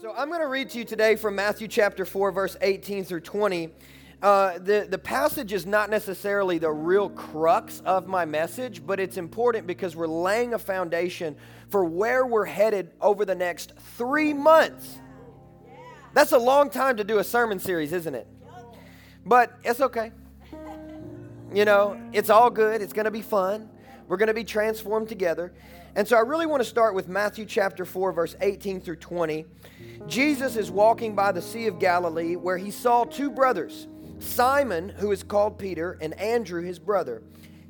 So I'm going to read to you today from Matthew chapter 4, verse 18 through 20. Uh, the, the passage is not necessarily the real crux of my message, but it's important because we're laying a foundation for where we're headed over the next three months. That's a long time to do a sermon series, isn't it? But it's okay. You know, it's all good. It's going to be fun. We're going to be transformed together. And so I really want to start with Matthew chapter 4, verse 18 through 20. Jesus is walking by the Sea of Galilee where he saw two brothers, Simon, who is called Peter, and Andrew, his brother,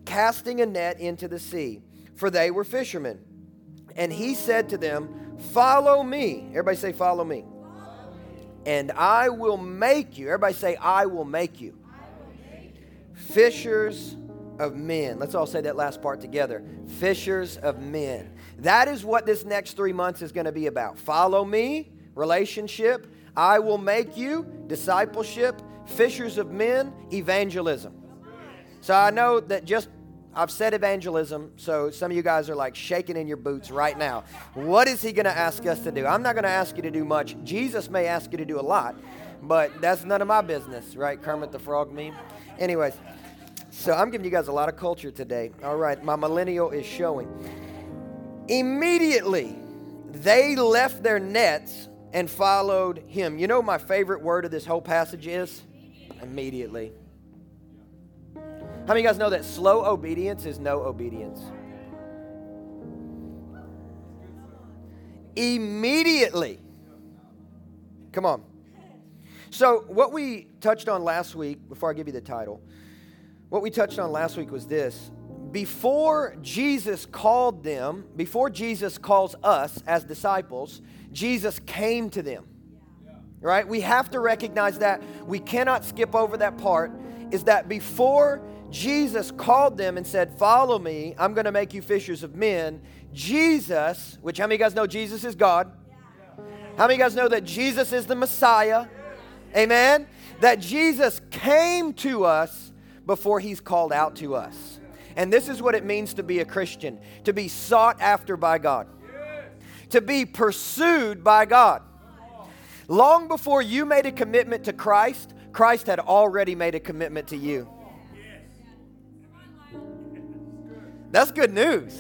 casting a net into the sea, for they were fishermen. And he said to them, Follow me. Everybody say, Follow me. And I will make you. Everybody say, I will make you. Fishers of men. Let's all say that last part together. Fishers of men. That is what this next three months is going to be about. Follow me, relationship. I will make you, discipleship, fishers of men, evangelism. So I know that just I've said evangelism, so some of you guys are like shaking in your boots right now. What is he going to ask us to do? I'm not going to ask you to do much. Jesus may ask you to do a lot, but that's none of my business, right? Kermit the Frog meme. Anyways, so I'm giving you guys a lot of culture today. All right, my millennial is showing. Immediately, they left their nets and followed him. You know my favorite word of this whole passage is? Immediately. How many of you guys know that slow obedience is no obedience? Immediately. Come on. So, what we touched on last week, before I give you the title, what we touched on last week was this. Before Jesus called them, before Jesus calls us as disciples, Jesus came to them. Right? We have to recognize that. We cannot skip over that part. Is that before Jesus called them and said, Follow me, I'm going to make you fishers of men, Jesus, which how many of you guys know Jesus is God? How many of you guys know that Jesus is the Messiah? Amen? That Jesus came to us before he's called out to us. And this is what it means to be a Christian to be sought after by God, to be pursued by God. Long before you made a commitment to Christ, Christ had already made a commitment to you. That's good news.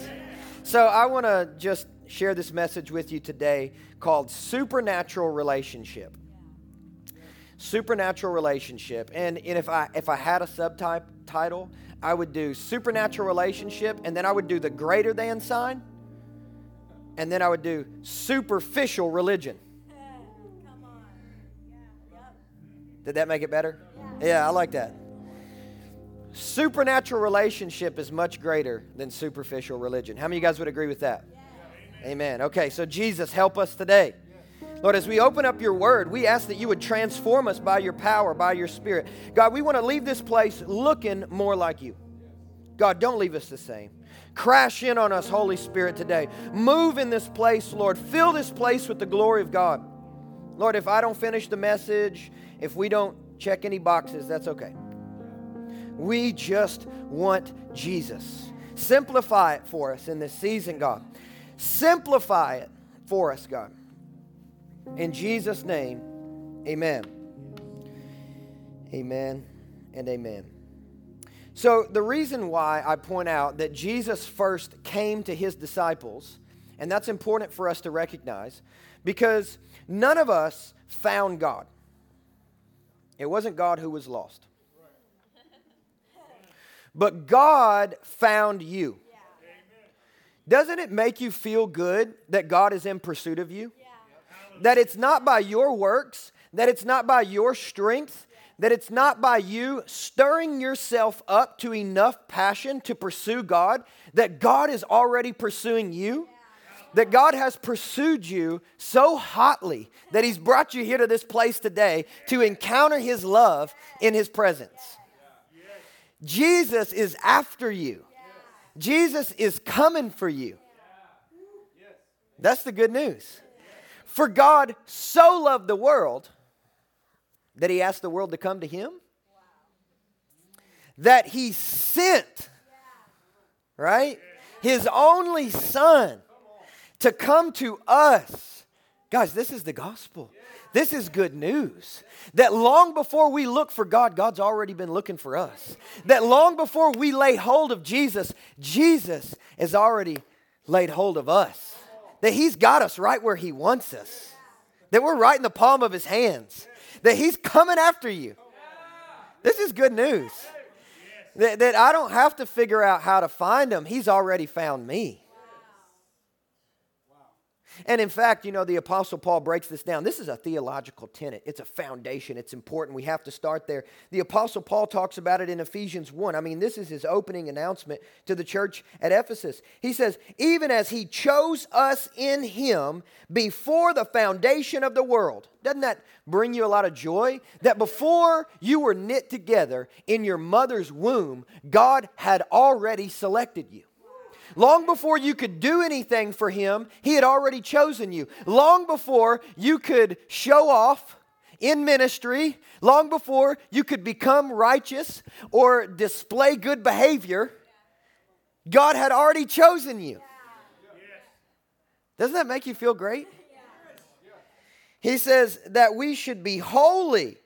So I want to just share this message with you today called Supernatural Relationship supernatural relationship. And, and if I if I had a subtitle, title, I would do supernatural relationship, and then I would do the greater than sign, and then I would do superficial religion. Did that make it better? Yeah, I like that. Supernatural relationship is much greater than superficial religion. How many of you guys would agree with that? Amen. Okay, so Jesus, help us today. Lord, as we open up your word, we ask that you would transform us by your power, by your spirit. God, we want to leave this place looking more like you. God, don't leave us the same. Crash in on us, Holy Spirit, today. Move in this place, Lord. Fill this place with the glory of God. Lord, if I don't finish the message, if we don't check any boxes, that's okay. We just want Jesus. Simplify it for us in this season, God. Simplify it for us, God. In Jesus' name, amen. Amen and amen. So, the reason why I point out that Jesus first came to his disciples, and that's important for us to recognize, because none of us found God. It wasn't God who was lost. But God found you. Doesn't it make you feel good that God is in pursuit of you? That it's not by your works, that it's not by your strength, that it's not by you stirring yourself up to enough passion to pursue God, that God is already pursuing you. That God has pursued you so hotly that He's brought you here to this place today to encounter His love in His presence. Jesus is after you, Jesus is coming for you. That's the good news. For God so loved the world that he asked the world to come to him, that he sent, right, his only son to come to us Guys, this is the gospel. This is good news. That long before we look for God, God's already been looking for us. That long before we lay hold of Jesus, Jesus has already laid hold of us. That He's got us right where He wants us. That we're right in the palm of His hands. That He's coming after you. This is good news. That, that I don't have to figure out how to find Him, He's already found me. And in fact, you know, the Apostle Paul breaks this down. This is a theological tenet, it's a foundation, it's important. We have to start there. The Apostle Paul talks about it in Ephesians 1. I mean, this is his opening announcement to the church at Ephesus. He says, Even as he chose us in him before the foundation of the world. Doesn't that bring you a lot of joy? That before you were knit together in your mother's womb, God had already selected you. Long before you could do anything for Him, He had already chosen you. Long before you could show off in ministry, long before you could become righteous or display good behavior, God had already chosen you. Doesn't that make you feel great? He says that we should be holy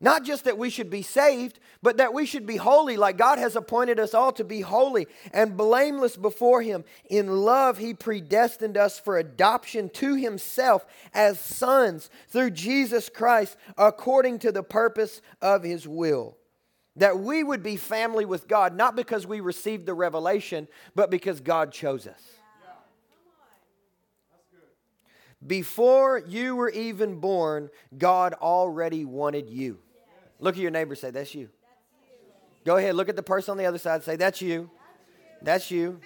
not just that we should be saved, but that we should be holy, like God has appointed us all to be holy and blameless before Him. In love, He predestined us for adoption to Himself as sons through Jesus Christ, according to the purpose of His will. That we would be family with God, not because we received the revelation, but because God chose us. Before you were even born, God already wanted you. Look at your neighbor say, That's you. Go ahead, look at the person on the other side say, That's you. That's you.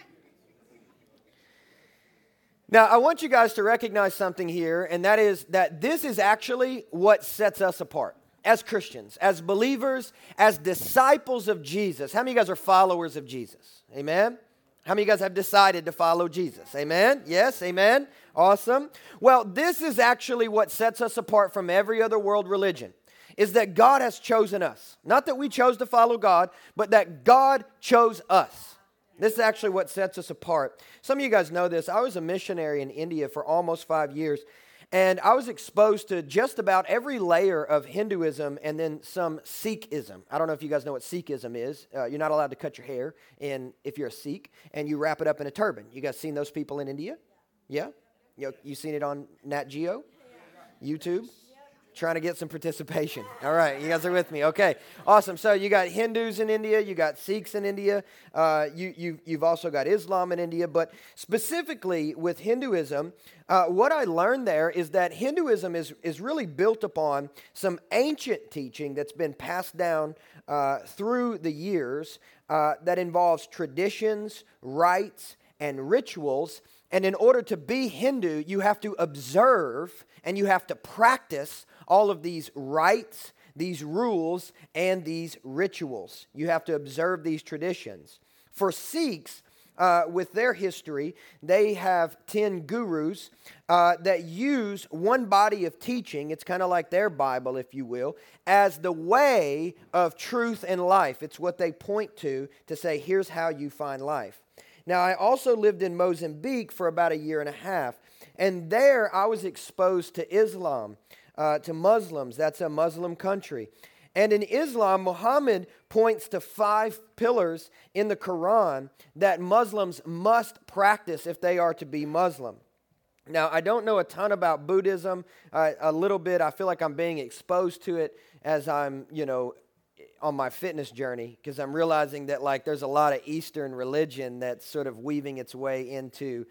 Now, I want you guys to recognize something here, and that is that this is actually what sets us apart as Christians, as believers, as disciples of Jesus. How many of you guys are followers of Jesus? Amen? How many of you guys have decided to follow Jesus? Amen? Yes, amen. Awesome. Well, this is actually what sets us apart from every other world religion is that God has chosen us. Not that we chose to follow God, but that God chose us. This is actually what sets us apart. Some of you guys know this. I was a missionary in India for almost five years, and I was exposed to just about every layer of Hinduism and then some Sikhism. I don't know if you guys know what Sikhism is. Uh, you're not allowed to cut your hair in, if you're a Sikh, and you wrap it up in a turban. You guys seen those people in India? Yeah? You, you seen it on Nat Geo? YouTube? Trying to get some participation. All right, you guys are with me. Okay, awesome. So you got Hindus in India, you got Sikhs in India, uh, you, you, you've also got Islam in India. But specifically with Hinduism, uh, what I learned there is that Hinduism is, is really built upon some ancient teaching that's been passed down uh, through the years uh, that involves traditions, rites, and rituals. And in order to be Hindu, you have to observe and you have to practice all of these rites, these rules, and these rituals. You have to observe these traditions. For Sikhs, uh, with their history, they have 10 gurus uh, that use one body of teaching, it's kind of like their Bible, if you will, as the way of truth and life. It's what they point to to say, here's how you find life. Now, I also lived in Mozambique for about a year and a half, and there I was exposed to Islam uh, to Muslims. That's a Muslim country. And in Islam, Muhammad points to five pillars in the Quran that Muslims must practice if they are to be Muslim. Now, I don't know a ton about Buddhism, uh, a little bit. I feel like I'm being exposed to it as I'm, you know, on my fitness journey because I'm realizing that like there's a lot of Eastern religion that's sort of weaving its way into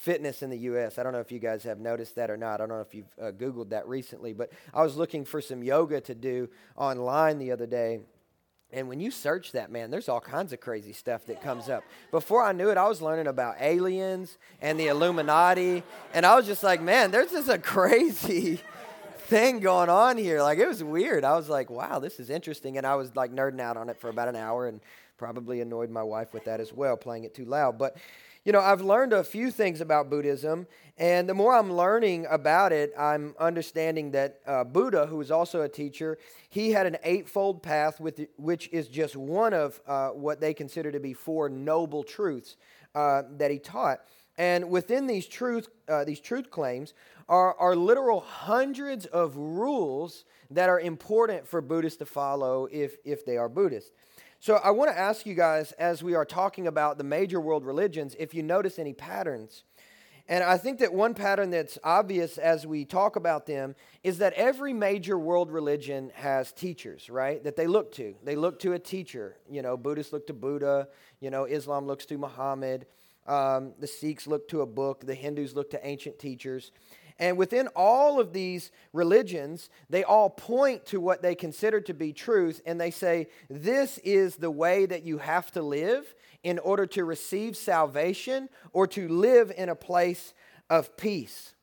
fitness in the U.S. I don't know if you guys have noticed that or not. I don't know if you've uh, Googled that recently, but I was looking for some yoga to do online the other day. And when you search that, man, there's all kinds of crazy stuff that comes up. Before I knew it, I was learning about aliens and the Illuminati. And I was just like, man, there's just a crazy thing going on here. Like, it was weird. I was like, wow, this is interesting. And I was like nerding out on it for about an hour and probably annoyed my wife with that as well, playing it too loud. But you know, I've learned a few things about Buddhism, and the more I'm learning about it, I'm understanding that uh, Buddha, who was also a teacher, he had an eightfold path, with, which is just one of uh, what they consider to be four noble truths uh, that he taught. And within these truth, uh, these truth claims are, are literal hundreds of rules that are important for Buddhists to follow if, if they are Buddhist. So I want to ask you guys, as we are talking about the major world religions, if you notice any patterns. And I think that one pattern that's obvious as we talk about them is that every major world religion has teachers, right? That they look to. They look to a teacher. You know, Buddhists look to Buddha. You know, Islam looks to Muhammad. Um, the Sikhs look to a book. The Hindus look to ancient teachers. And within all of these religions, they all point to what they consider to be truth, and they say, This is the way that you have to live in order to receive salvation or to live in a place of peace.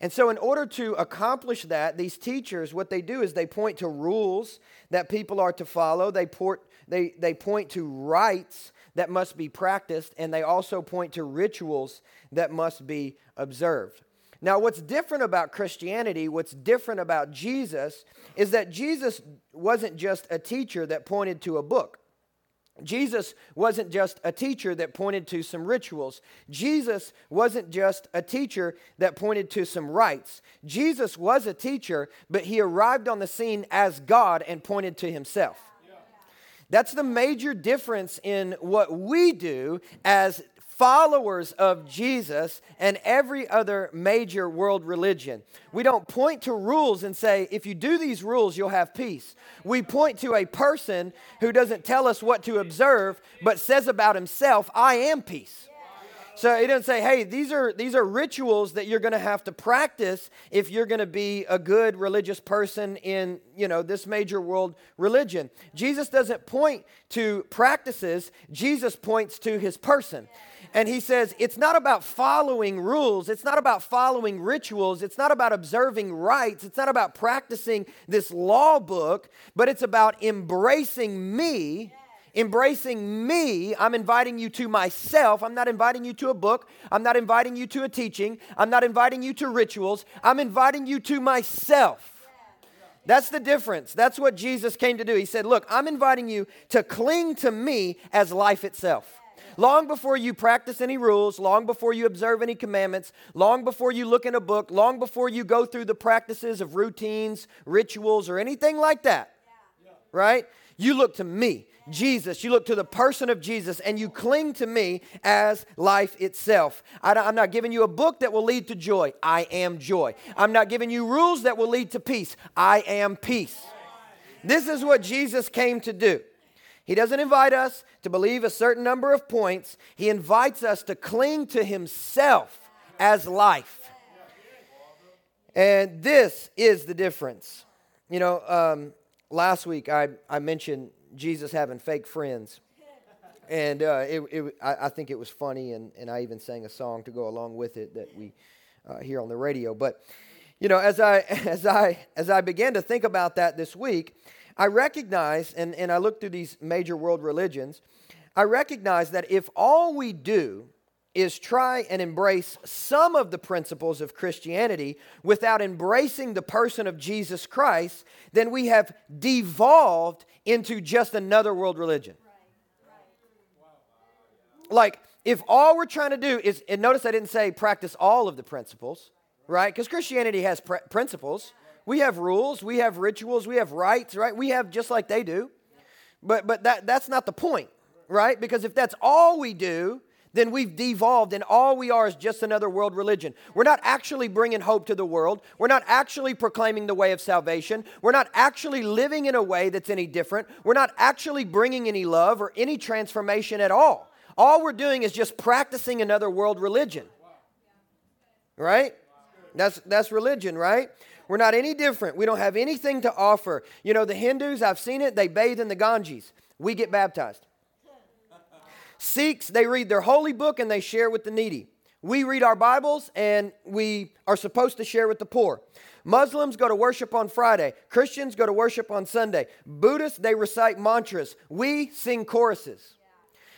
And so, in order to accomplish that, these teachers, what they do is they point to rules that people are to follow, they, port, they, they point to rites that must be practiced, and they also point to rituals that must be observed. Now, what's different about Christianity, what's different about Jesus, is that Jesus wasn't just a teacher that pointed to a book. Jesus wasn't just a teacher that pointed to some rituals. Jesus wasn't just a teacher that pointed to some rites. Jesus was a teacher, but he arrived on the scene as God and pointed to himself. That's the major difference in what we do as followers of Jesus and every other major world religion. We don't point to rules and say, if you do these rules, you'll have peace. We point to a person who doesn't tell us what to observe, but says about himself, I am peace. So he doesn't say, hey, these are, these are rituals that you're going to have to practice if you're going to be a good religious person in, you know, this major world religion. Jesus doesn't point to practices. Jesus points to his person. And he says, it's not about following rules. It's not about following rituals. It's not about observing rites. It's not about practicing this law book, but it's about embracing me. Embracing me, I'm inviting you to myself. I'm not inviting you to a book. I'm not inviting you to a teaching. I'm not inviting you to rituals. I'm inviting you to myself. That's the difference. That's what Jesus came to do. He said, Look, I'm inviting you to cling to me as life itself long before you practice any rules, long before you observe any commandments, long before you look in a book, long before you go through the practices of routines, rituals, or anything like that, yeah. right? You look to me, Jesus. You look to the person of Jesus and you cling to me as life itself. I, am not giving you a book that will lead to joy. I am joy. I'm not giving you rules that will lead to peace. I am peace. This is what Jesus came to do. He doesn't invite us to believe a certain number of points, He invites us to cling to Himself as life. And this is the difference. You know, um, last week I, I mentioned Jesus having fake friends. And uh, it, it, I, I, think it was funny, and, and I even sang a song to go along with it that we uh, hear on the radio. But, you know, as I, as, I, as I began to think about that this week, I recognize, and, and I look through these major world religions, I recognize that if all we do is try and embrace some of the principles of Christianity without embracing the person of Jesus Christ, then we have devolved into just another world religion. Like, if all we're trying to do is, and notice I didn't say practice all of the principles, right? Because Christianity has pr- principles. We have rules, we have rituals, we have rites, right? We have just like they do. But but that that's not the point, right? Because if that's all we do, then we've devolved and all we are is just another world religion. We're not actually bringing hope to the world. We're not actually proclaiming the way of salvation. We're not actually living in a way that's any different. We're not actually bringing any love or any transformation at all. All we're doing is just practicing another world religion. Right? That's that's religion, right? We're not any different. We don't have anything to offer. You know, the Hindus, I've seen it, they bathe in the Ganges. We get baptized. Sikhs, they read their holy book and they share with the needy. We read our Bibles and we are supposed to share with the poor. Muslims go to worship on Friday. Christians go to worship on Sunday. Buddhists, they recite mantras. We sing choruses.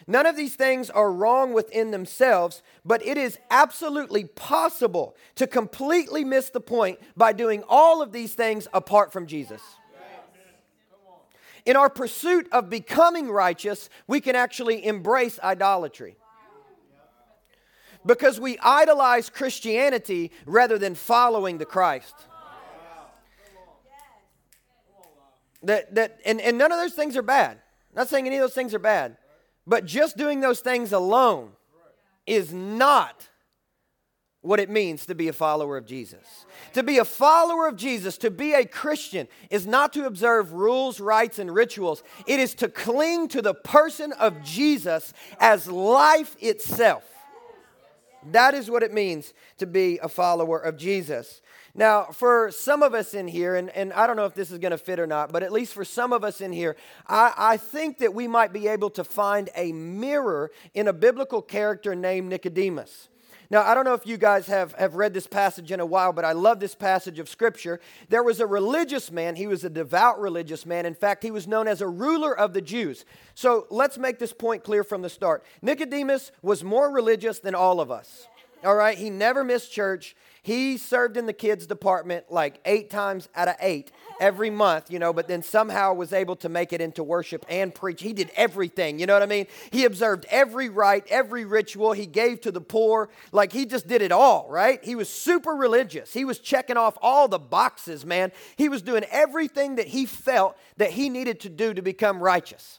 None of these things are wrong within themselves, but it is absolutely possible to completely miss the point by doing all of these things apart from Jesus. In our pursuit of becoming righteous, we can actually embrace idolatry. Because we idolize Christianity rather than following the Christ. That, that, and, and none of those things are bad. I'm not saying any of those things are bad. But just doing those things alone is not what it means to be a follower of Jesus. To be a follower of Jesus, to be a Christian, is not to observe rules, rites, and rituals. It is to cling to the person of Jesus as life itself. That is what it means to be a follower of Jesus. Now, for some of us in here, and, and I don't know if this is going to fit or not, but at least for some of us in here, I, I think that we might be able to find a mirror in a biblical character named Nicodemus. Now, I don't know if you guys have, have read this passage in a while, but I love this passage of Scripture. There was a religious man. He was a devout religious man. In fact, he was known as a ruler of the Jews. So let's make this point clear from the start. Nicodemus was more religious than all of us. All right? He never missed church. He served in the kids department like eight times out of eight every month, you know, but then somehow was able to make it into worship and preach. He did everything, you know what I mean? He observed every rite, every ritual. He gave to the poor. Like he just did it all, right? He was super religious. He was checking off all the boxes, man. He was doing everything that he felt that he needed to do to become righteous.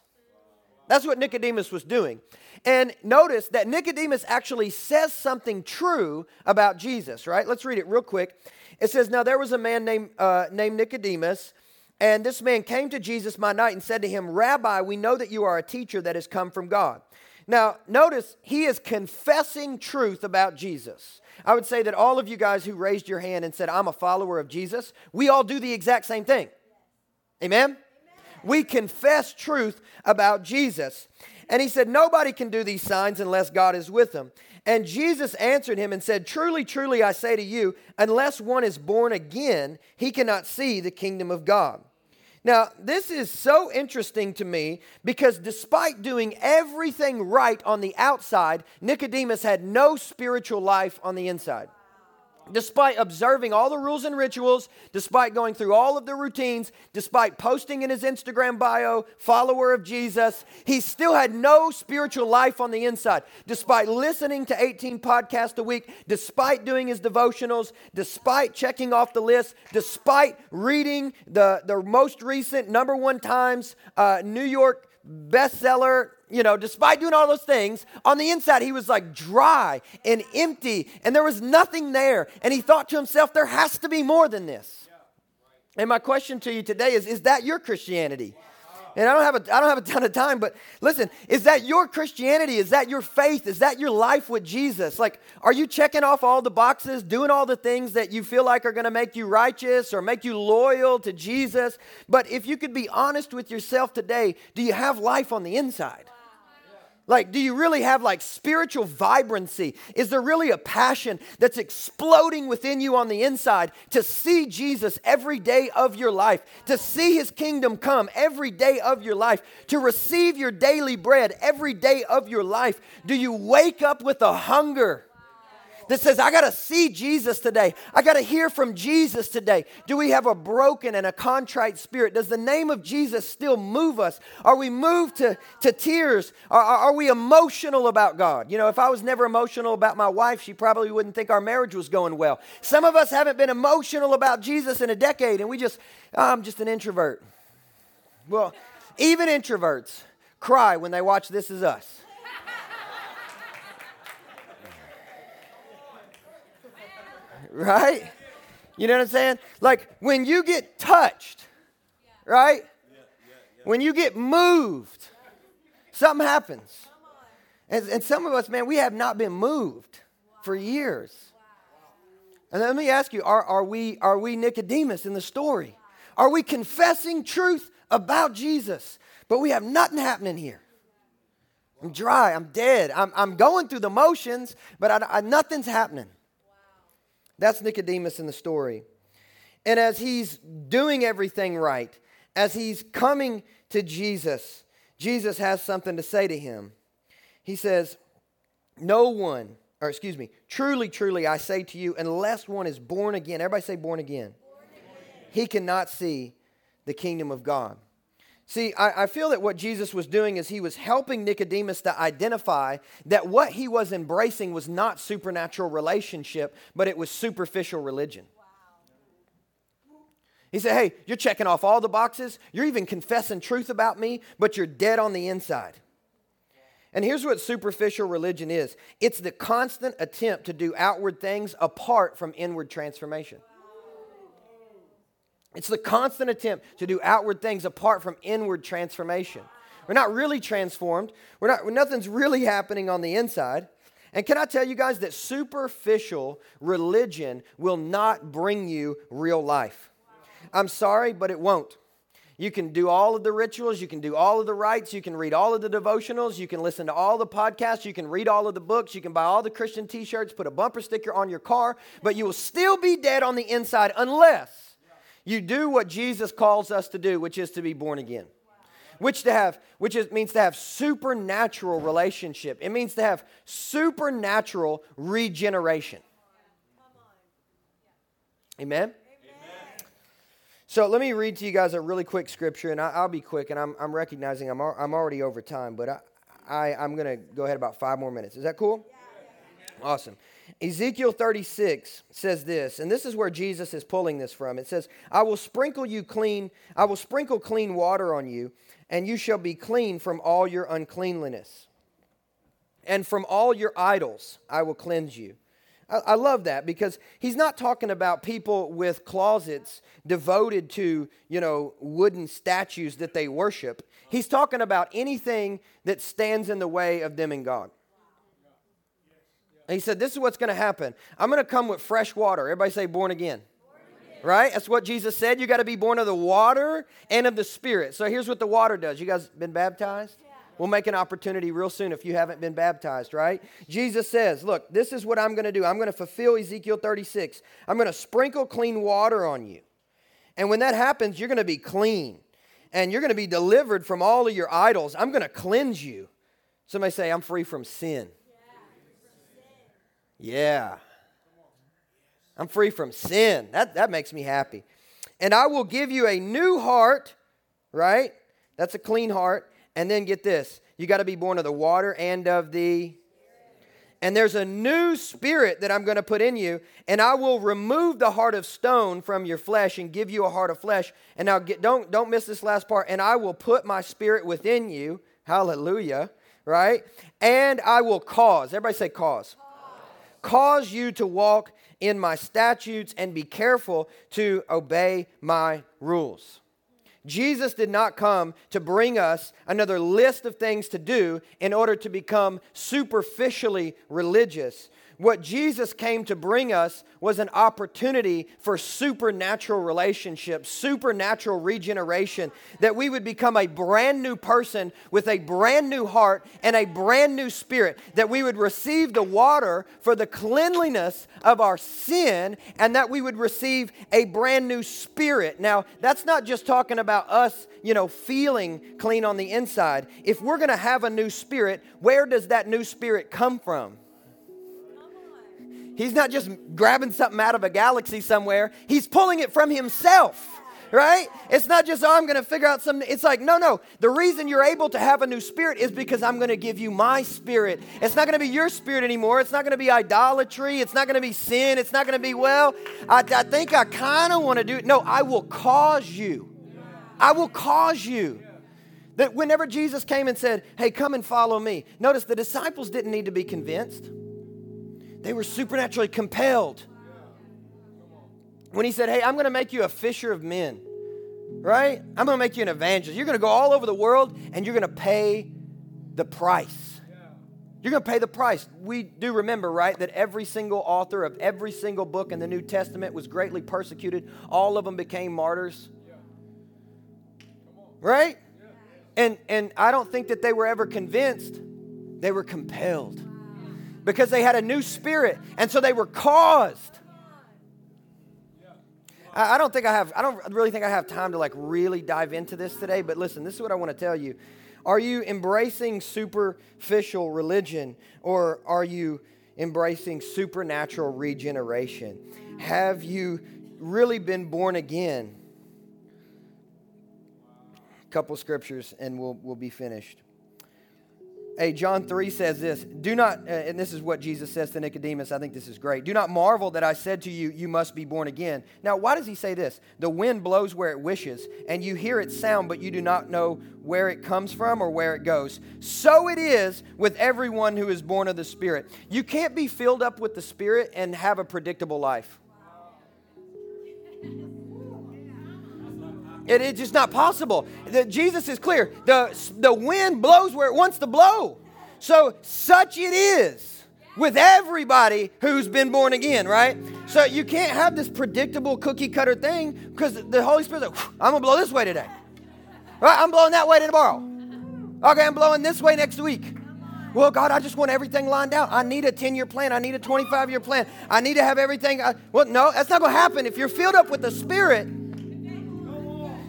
That's what Nicodemus was doing. And notice that Nicodemus actually says something true about Jesus, right? Let's read it real quick. It says, Now there was a man named, uh, named Nicodemus, and this man came to Jesus by night and said to him, Rabbi, we know that you are a teacher that has come from God. Now, notice he is confessing truth about Jesus. I would say that all of you guys who raised your hand and said, I'm a follower of Jesus, we all do the exact same thing. Amen? Amen. We confess truth about Jesus. And he said, Nobody can do these signs unless God is with them. And Jesus answered him and said, Truly, truly, I say to you, unless one is born again, he cannot see the kingdom of God. Now, this is so interesting to me because despite doing everything right on the outside, Nicodemus had no spiritual life on the inside despite observing all the rules and rituals, despite going through all of the routines, despite posting in his Instagram bio, follower of Jesus, he still had no spiritual life on the inside. Despite listening to 18 podcasts a week, despite doing his devotionals, despite checking off the list, despite reading the, the most recent number one times uh, New York bestseller you know, despite doing all those things, on the inside he was like dry and empty and there was nothing there. And he thought to himself, there has to be more than this. And my question to you today is Is that your Christianity? And I don't have a, I don't have a ton of time, but listen, is that your Christianity? Is that your faith? Is that your life with Jesus? Like, are you checking off all the boxes, doing all the things that you feel like are going to make you righteous or make you loyal to Jesus? But if you could be honest with yourself today, do you have life on the inside? Like, do you really have like spiritual vibrancy? Is there really a passion that's exploding within you on the inside to see Jesus every day of your life, to see his kingdom come every day of your life, to receive your daily bread every day of your life? Do you wake up with a hunger? That says, I got to see Jesus today. I got to hear from Jesus today. Do we have a broken and a contrite spirit? Does the name of Jesus still move us? Are we moved to, to tears? Are, are we emotional about God? You know, if I was never emotional about my wife, she probably wouldn't think our marriage was going well. Some of us haven't been emotional about Jesus in a decade, and we just, oh, I'm just an introvert. Well, even introverts cry when they watch This Is Us. Right? You know what I'm saying? Like when you get touched, right? When you get moved, something happens. And, and some of us, man, we have not been moved for years. And let me ask you are, are, we, are we Nicodemus in the story? Are we confessing truth about Jesus, but we have nothing happening here? I'm dry, I'm dead, I'm, I'm going through the motions, but I, I, nothing's happening. That's Nicodemus in the story. And as he's doing everything right, as he's coming to Jesus, Jesus has something to say to him. He says, No one, or excuse me, truly, truly, I say to you, unless one is born again, everybody say born again, born again. he cannot see the kingdom of God. See, I, I, feel that what Jesus was doing is he was helping Nicodemus to identify that what he was embracing was not supernatural relationship, but it was superficial religion. He said, Hey, you're checking off all the boxes. You're even confessing truth about me, but you're dead on the inside. And here's what superficial religion is it's the constant attempt to do outward things apart from inward transformation. It's the constant attempt to do outward things apart from inward transformation. We're not really transformed. We're not, nothing's really happening on the inside. And can I tell you guys that superficial religion will not bring you real life? I'm sorry, but it won't. You can do all of the rituals, you can do all of the rites, you can read all of the devotionals, you can listen to all the podcasts, you can read all of the books, you can buy all the Christian t shirts, put a bumper sticker on your car, but you will still be dead on the inside unless you do what Jesus calls us to do, which is to be born again. Which to have, which is, means to have supernatural relationship. It means to have supernatural regeneration. Amen. So let me read to you guys a really quick scripture, and I, will be quick, and I'm, I'm recognizing I'm, I'm already over time, but I, I, I'm going to go ahead about five more minutes. Is that cool? Awesome. Ezekiel 36 says this, and this is where Jesus is pulling this from. It says, I will sprinkle you clean, I will sprinkle clean water on you, and you shall be clean from all your uncleanliness. And from all your idols I will cleanse you. I, I love that because he's not talking about people with closets devoted to, you know, wooden statues that they worship. He's talking about anything that stands in the way of them and God. He said, This is what's going to happen. I'm going to come with fresh water. Everybody say, born again. Right? That's what Jesus said. You got to be born of the water and of the Spirit. So here's what the water does. You guys been baptized? Yeah. We'll make an opportunity real soon if you haven't been baptized, right? Jesus says, Look, this is what I'm going to do. I'm going to fulfill Ezekiel 36. I'm going to sprinkle clean water on you. And when that happens, you're going to be clean and you're going to be delivered from all of your idols. I'm going to cleanse you. Somebody say, I'm free from sin. Yeah. I'm free from sin. That, that makes me happy. And I will give you a new heart, right? That's a clean heart. And then get this you got to be born of the water and of the. And there's a new spirit that I'm going to put in you, and I will remove the heart of stone from your flesh and give you a heart of flesh. And now get, don't, don't miss this last part. And I will put my spirit within you. Hallelujah. Right? And I will cause. Everybody say cause cause you to walk in my statutes and be careful to obey my rules. Jesus did not come to bring us another list of things to do in order to become superficially religious. What Jesus came to bring us was an opportunity for supernatural relationships, supernatural regeneration, that we would become a brand new person with a brand new heart and a brand new spirit, that we would receive the water for the cleanliness of our sin, and that we would receive a brand new spirit. Now, that's not just talking about us, you know, feeling clean on the inside. If we're going to have a new spirit, where does that new spirit come from? He's not just grabbing something out of a galaxy somewhere, he's pulling it from himself right? It's not just, oh, I'm going to figure out something. It's like, no, no. The reason you're able to have a new spirit is because I'm going to give you my spirit. It's not going to be your spirit anymore. It's not going to be idolatry. It's not going to be sin. It's not going to be, well, I, I think I kind of want to do it. No, I will cause you. I will cause you. That whenever Jesus came and said, hey, come and follow me, notice the disciples didn't need to be convinced. They were supernaturally compelled. When he said, Hey, I'm going to make you a fisher of men, right? I'm going to make you an evangelist. You're going to go all over the world and you're going to pay the price. You're going to pay the price. We do remember, right, that every single author of every single book in the New Testament was greatly persecuted. All of them became martyrs. Right? And, and I don't think that they were ever convinced, they were compelled because they had a new spirit. And so they were caused. I, don't think I have, I don't really think I have time to like really dive into this today, but listen, this is what I want to tell you. Are you embracing superficial religion or are you embracing supernatural regeneration? Have you really been born again? A couple scriptures and we'll, we'll be finished. Hey, John 3 says this Do not, uh, and this is what Jesus says to Nicodemus. I think this is great. Do not marvel that I said to you, You must be born again. Now, why does he say this? The wind blows where it wishes, and you hear its sound, but you do not know where it comes from or where it goes. So it is with everyone who is born of the Spirit. You can't be filled up with the Spirit and have a predictable life. It, it's just not possible. The, Jesus is clear. The, the wind blows where it wants to blow. So, such it is with everybody who's been born again, right? So, you can't have this predictable cookie cutter thing because the Holy Spirit's like, I'm going to blow this way today. Right? I'm blowing that way tomorrow. Okay, I'm blowing this way next week. Well, God, I just want everything lined out. I need a 10 year plan. I need a 25 year plan. I need to have everything. I, uh, well, no, that's not going to happen. If you're filled up with the Spirit,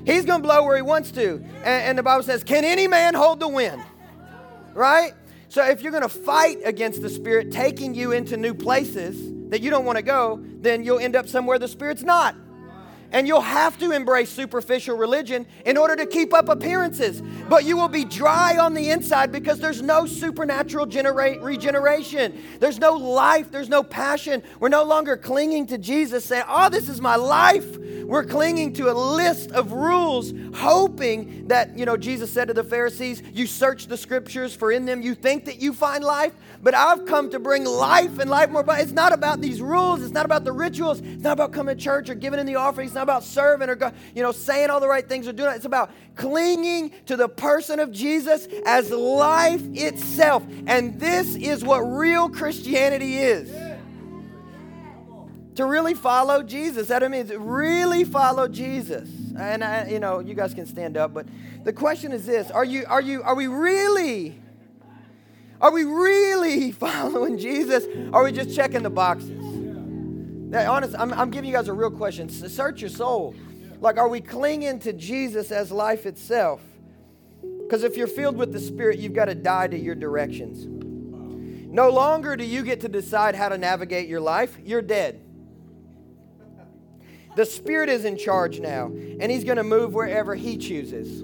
He's going to blow where he wants to. And, and the Bible says, Can any man hold the wind? Right? So if you're going to fight against the Spirit taking you into new places that you don't want to go, then you'll end up somewhere the Spirit's not. And you'll have to embrace superficial religion in order to keep up appearances. But you will be dry on the inside because there's no supernatural generate, regeneration. There's no life. There's no passion. We're no longer clinging to Jesus, saying, Oh, this is my life. We're clinging to a list of rules, hoping that, you know, Jesus said to the Pharisees, You search the scriptures, for in them you think that you find life. But I've come to bring life and life more. But it's not about these rules. It's not about the rituals. It's not about coming to church or giving in the offering. It's not about serving or you know saying all the right things or doing it. It's about clinging to the person of Jesus as life itself. And this is what real Christianity is. To really follow Jesus. That means really follow Jesus. And I, you know, you guys can stand up, but the question is this: Are you are you are we really are we really following Jesus? Or are we just checking the boxes? Now, honest, I'm, I'm giving you guys a real question. Search your soul. Like, are we clinging to Jesus as life itself? Because if you're filled with the Spirit, you've got to die to your directions. No longer do you get to decide how to navigate your life, you're dead. The Spirit is in charge now, and He's going to move wherever He chooses.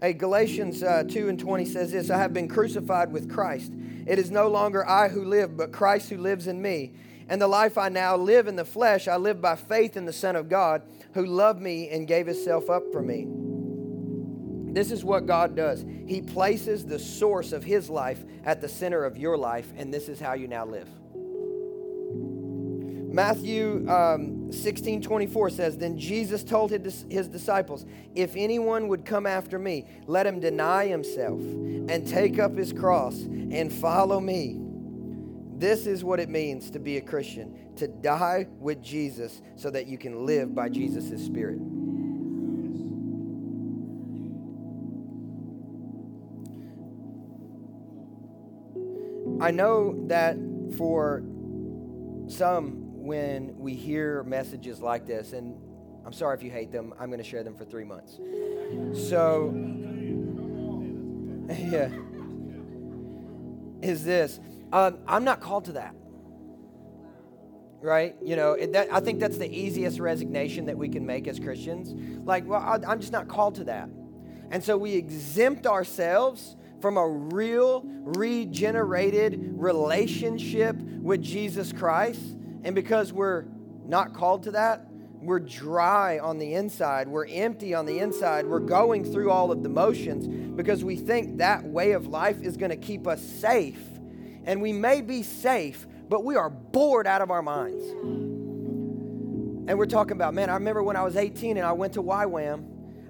Hey, Galatians uh, 2 and 20 says this I have been crucified with Christ. It is no longer I who live, but Christ who lives in me. And the life I now live in the flesh, I live by faith in the Son of God who loved me and gave himself up for me. This is what God does. He places the source of his life at the center of your life, and this is how you now live. Matthew um, 16 24 says, Then Jesus told his, his disciples, If anyone would come after me, let him deny himself and take up his cross and follow me. This is what it means to be a Christian to die with Jesus so that you can live by Jesus' Spirit. I know that for some, when we hear messages like this, and I'm sorry if you hate them, I'm going to share them for three months. So, yeah, is this. Um, I'm not called to that. Right? You know, it, that, I think that's the easiest resignation that we can make as Christians. Like, well, I, I'm just not called to that. And so we exempt ourselves from a real, regenerated relationship with Jesus Christ and because we're not called to that, we're dry on the inside, we're empty on the inside, we're going through all of the motions because we think that way of life is going to keep us safe. And we may be safe, but we are bored out of our minds. And we're talking about, man, I remember when I was 18 and I went to YWAM.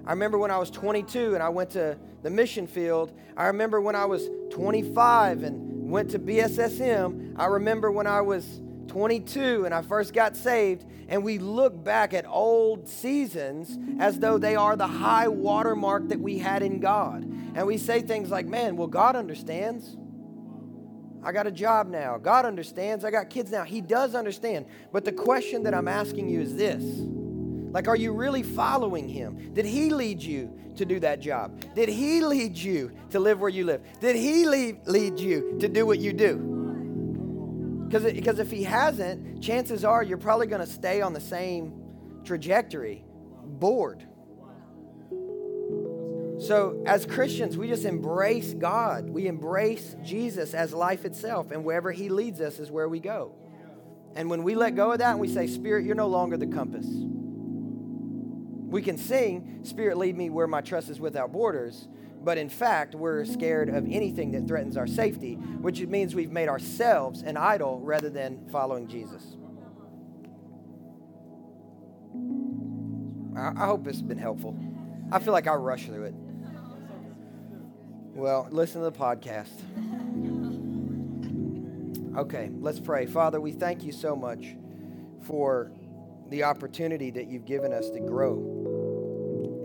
I remember when I was 22 and I went to the mission field. I remember when I was 25 and went to BSSM. I remember when I was 22 and I first got saved, and we look back at old seasons as though they are the high watermark that we had in God. And we say things like, man, well, God understands. I got a job now. God understands. I got kids now. He does understand. But the question that I'm asking you is this like, are you really following Him? Did He lead you to do that job? Did He lead you to live where you live? Did He lead, lead you to do what you do? Because if he hasn't, chances are you're probably going to stay on the same trajectory, bored. So, as Christians, we just embrace God. We embrace Jesus as life itself, and wherever He leads us is where we go. And when we let go of that and we say, Spirit, you're no longer the compass, we can sing, Spirit, lead me where my trust is without borders. But in fact, we're scared of anything that threatens our safety, which means we've made ourselves an idol rather than following Jesus. I hope this has been helpful. I feel like I rushed through it. Well, listen to the podcast. Okay, let's pray. Father, we thank you so much for the opportunity that you've given us to grow.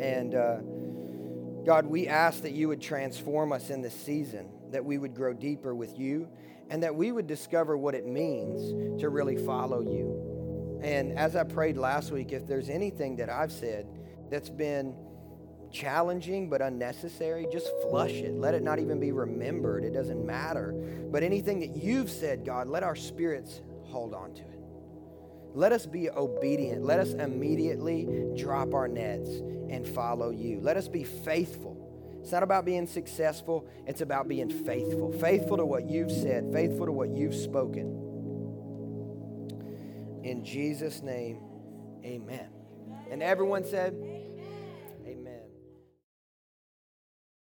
And uh, God, we ask that you would transform us in this season, that we would grow deeper with you, and that we would discover what it means to really follow you. And as I prayed last week, if there's anything that I've said that's been challenging but unnecessary, just flush it. Let it not even be remembered. It doesn't matter. But anything that you've said, God, let our spirits hold on to it. Let us be obedient. Let us immediately drop our nets and follow you. Let us be faithful. It's not about being successful, it's about being faithful. Faithful to what you've said, faithful to what you've spoken. In Jesus' name, amen. And everyone said,